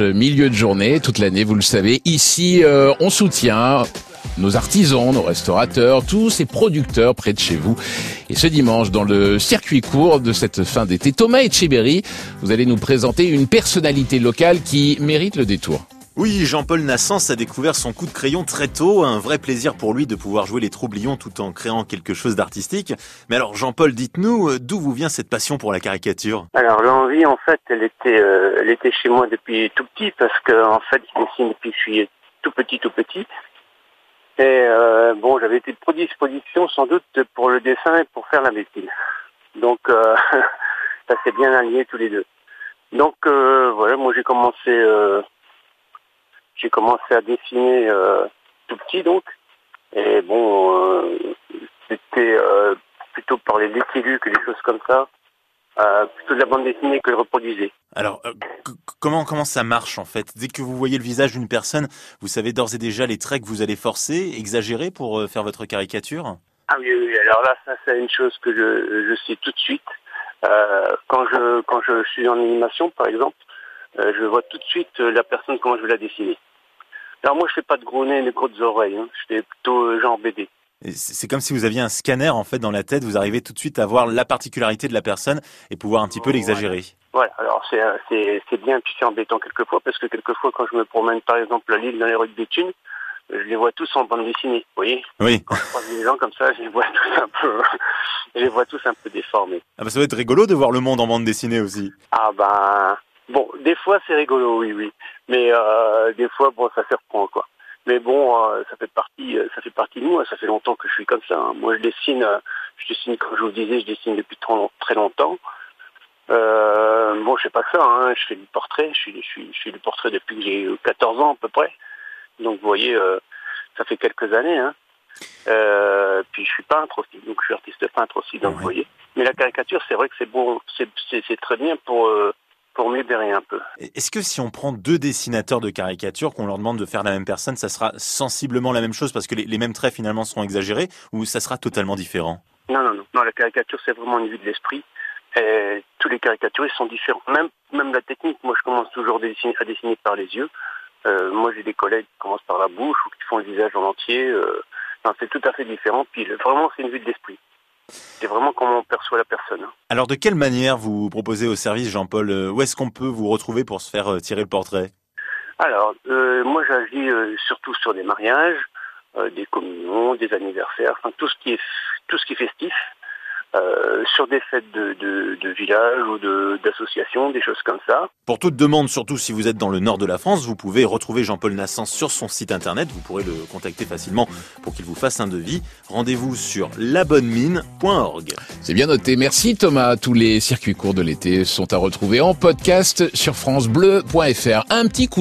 milieu de journée, toute l'année, vous le savez. Ici, euh, on soutient nos artisans, nos restaurateurs, tous ces producteurs près de chez vous. Et ce dimanche, dans le circuit court de cette fin d'été, Thomas Etcheberry, vous allez nous présenter une personnalité locale qui mérite le détour. Oui, Jean-Paul Nassens a découvert son coup de crayon très tôt, un vrai plaisir pour lui de pouvoir jouer les troublions tout en créant quelque chose d'artistique. Mais alors Jean-Paul, dites-nous, d'où vous vient cette passion pour la caricature? Alors l'envie, en fait, elle était, euh, elle était chez moi depuis tout petit, parce que en fait, je dessine depuis que je suis tout petit, tout petit. Et euh, bon, j'avais été prédisposition sans doute pour le dessin et pour faire la médecine. Donc euh, ça s'est bien allié tous les deux. Donc euh, voilà, moi j'ai commencé euh, j'ai commencé à dessiner euh, tout petit donc. Et bon, euh, c'était euh, plutôt par les létilus que des choses comme ça. Euh, plutôt de la bande dessinée que je reproduisais. Alors euh, comment comment ça marche en fait? Dès que vous voyez le visage d'une personne, vous savez d'ores et déjà les traits que vous allez forcer, exagérer pour euh, faire votre caricature? Ah oui, oui, alors là, ça c'est une chose que je, je sais tout de suite. Quand je quand je suis en animation, par exemple, je vois tout de suite la personne comment je vais la dessiner. Alors moi, je fais pas de gros nez, de grosses oreilles. Hein. Je fais plutôt euh, genre BD. Et C'est comme si vous aviez un scanner en fait dans la tête, vous arrivez tout de suite à voir la particularité de la personne et pouvoir un petit peu l'exagérer. Voilà. Alors c'est euh, c'est c'est bien puis c'est embêtant quelquefois parce que quelquefois quand je me promène par exemple à Lille dans les rues de Béthune, euh, je les vois tous en bande dessinée. Vous voyez? Oui. Quand je croise des gens comme ça, je les vois tous un peu, je les vois tous un peu déformés. Ah bah ça va être rigolo de voir le monde en bande dessinée aussi. Ah ben bon, des fois c'est rigolo, oui, oui, mais euh, des fois bon, ça se reprend quoi. Mais bon, euh, ça fait partie, euh, ça fait partie de moi. Ça fait longtemps que je suis comme ça. hein. Moi, je dessine, euh, je dessine comme je vous disais, je dessine depuis très, long- très longtemps. Euh, bon, je fais pas que ça. Hein. Je fais du portrait. Je suis, je suis, je fais du portrait depuis que j'ai 14 ans à peu près. Donc, vous voyez, euh, ça fait quelques années. Hein. Euh, puis je suis peintre aussi, donc je suis artiste peintre aussi, donc Ouais. vous voyez. Mais la caricature, c'est vrai que c'est bon, c'est très bien pour euh, libérer un peu. Est-ce que si on prend deux dessinateurs de caricature, qu'on leur demande de faire la même personne, ça sera sensiblement la même chose parce que les, les mêmes traits finalement seront exagérés ou ça sera totalement différent? Non, non, non. Non, la caricature, c'est vraiment une vue de l'esprit. Et tous les caricaturistes sont différents. Même, même la technique, moi, je commence toujours à dessiner, à dessiner par les yeux. Euh, moi, j'ai des collègues qui commencent par la bouche ou qui font le visage en entier. Euh, c'est tout à fait différent. Puis, vraiment, c'est une vue de l'esprit. C'est vraiment comment on perçoit la personne. hein. Alors de quelle manière vous proposez au service, Jean-Paul euh, Où est-ce qu'on peut vous retrouver pour se faire euh, tirer le portrait? Alors, euh, moi, j'agis euh, surtout sur des mariages, euh, des communions, des anniversaires, enfin tout ce qui est tout ce qui est festif, euh, sur des fêtes de, de, de village ou de d'associations, des choses comme ça. Pour toute demande, surtout si vous êtes dans le nord de la France, vous pouvez retrouver Jean-Paul Nassens sur son site internet. Vous pourrez le contacter facilement pour qu'il vous fasse un devis. Rendez-vous sur labonnemine.org. C'est bien noté. Merci Thomas. Tous les circuits courts de l'été sont à retrouver en podcast sur francebleu.fr. Un petit coup